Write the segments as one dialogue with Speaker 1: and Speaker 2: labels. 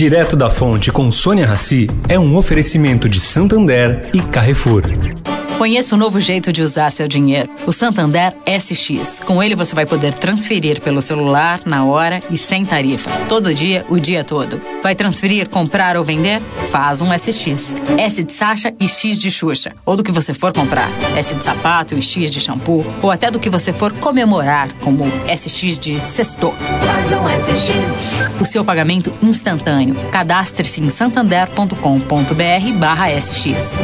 Speaker 1: Direto da Fonte com Sônia Rassi é um oferecimento de Santander e Carrefour.
Speaker 2: Conheça o novo jeito de usar seu dinheiro, o Santander SX. Com ele você vai poder transferir pelo celular, na hora e sem tarifa. Todo dia, o dia todo. Vai transferir, comprar ou vender? Faz um SX. S de Sasha e X de Xuxa. Ou do que você for comprar. S de sapato e X de shampoo. Ou até do que você for comemorar, como SX de sexto.
Speaker 3: Faz um SX.
Speaker 2: O seu pagamento instantâneo. Cadastre-se em santander.com.br barra SX.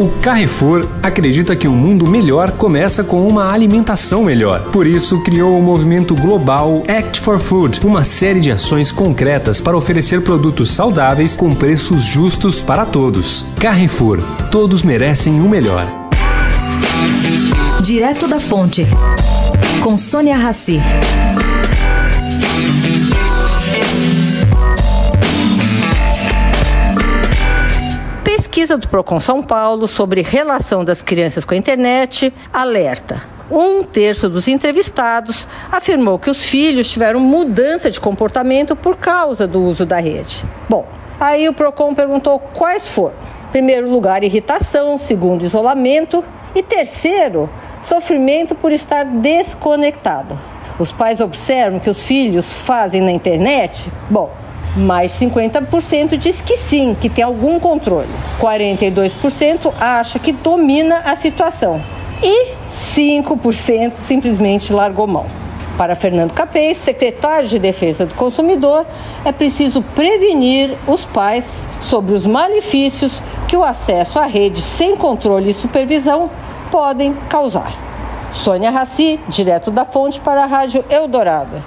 Speaker 1: O Carrefour acredita que um mundo melhor começa com uma alimentação melhor. Por isso, criou o movimento global Act for Food, uma série de ações concretas para oferecer produtos saudáveis com preços justos para todos. Carrefour, todos merecem o melhor.
Speaker 4: Direto da Fonte, com Sônia Rassi.
Speaker 5: Pesquisa do Procon São Paulo sobre relação das crianças com a internet alerta. Um terço dos entrevistados afirmou que os filhos tiveram mudança de comportamento por causa do uso da rede. Bom, aí o Procon perguntou quais foram. Primeiro lugar, irritação, segundo, isolamento e terceiro, sofrimento por estar desconectado. Os pais observam que os filhos fazem na internet? Bom, mais 50% diz que sim, que tem algum controle. 42% acha que domina a situação. E 5% simplesmente largou mão. Para Fernando Capês, secretário de Defesa do Consumidor, é preciso prevenir os pais sobre os malefícios que o acesso à rede sem controle e supervisão podem causar. Sônia Raci, direto da fonte para a Rádio Eldorado.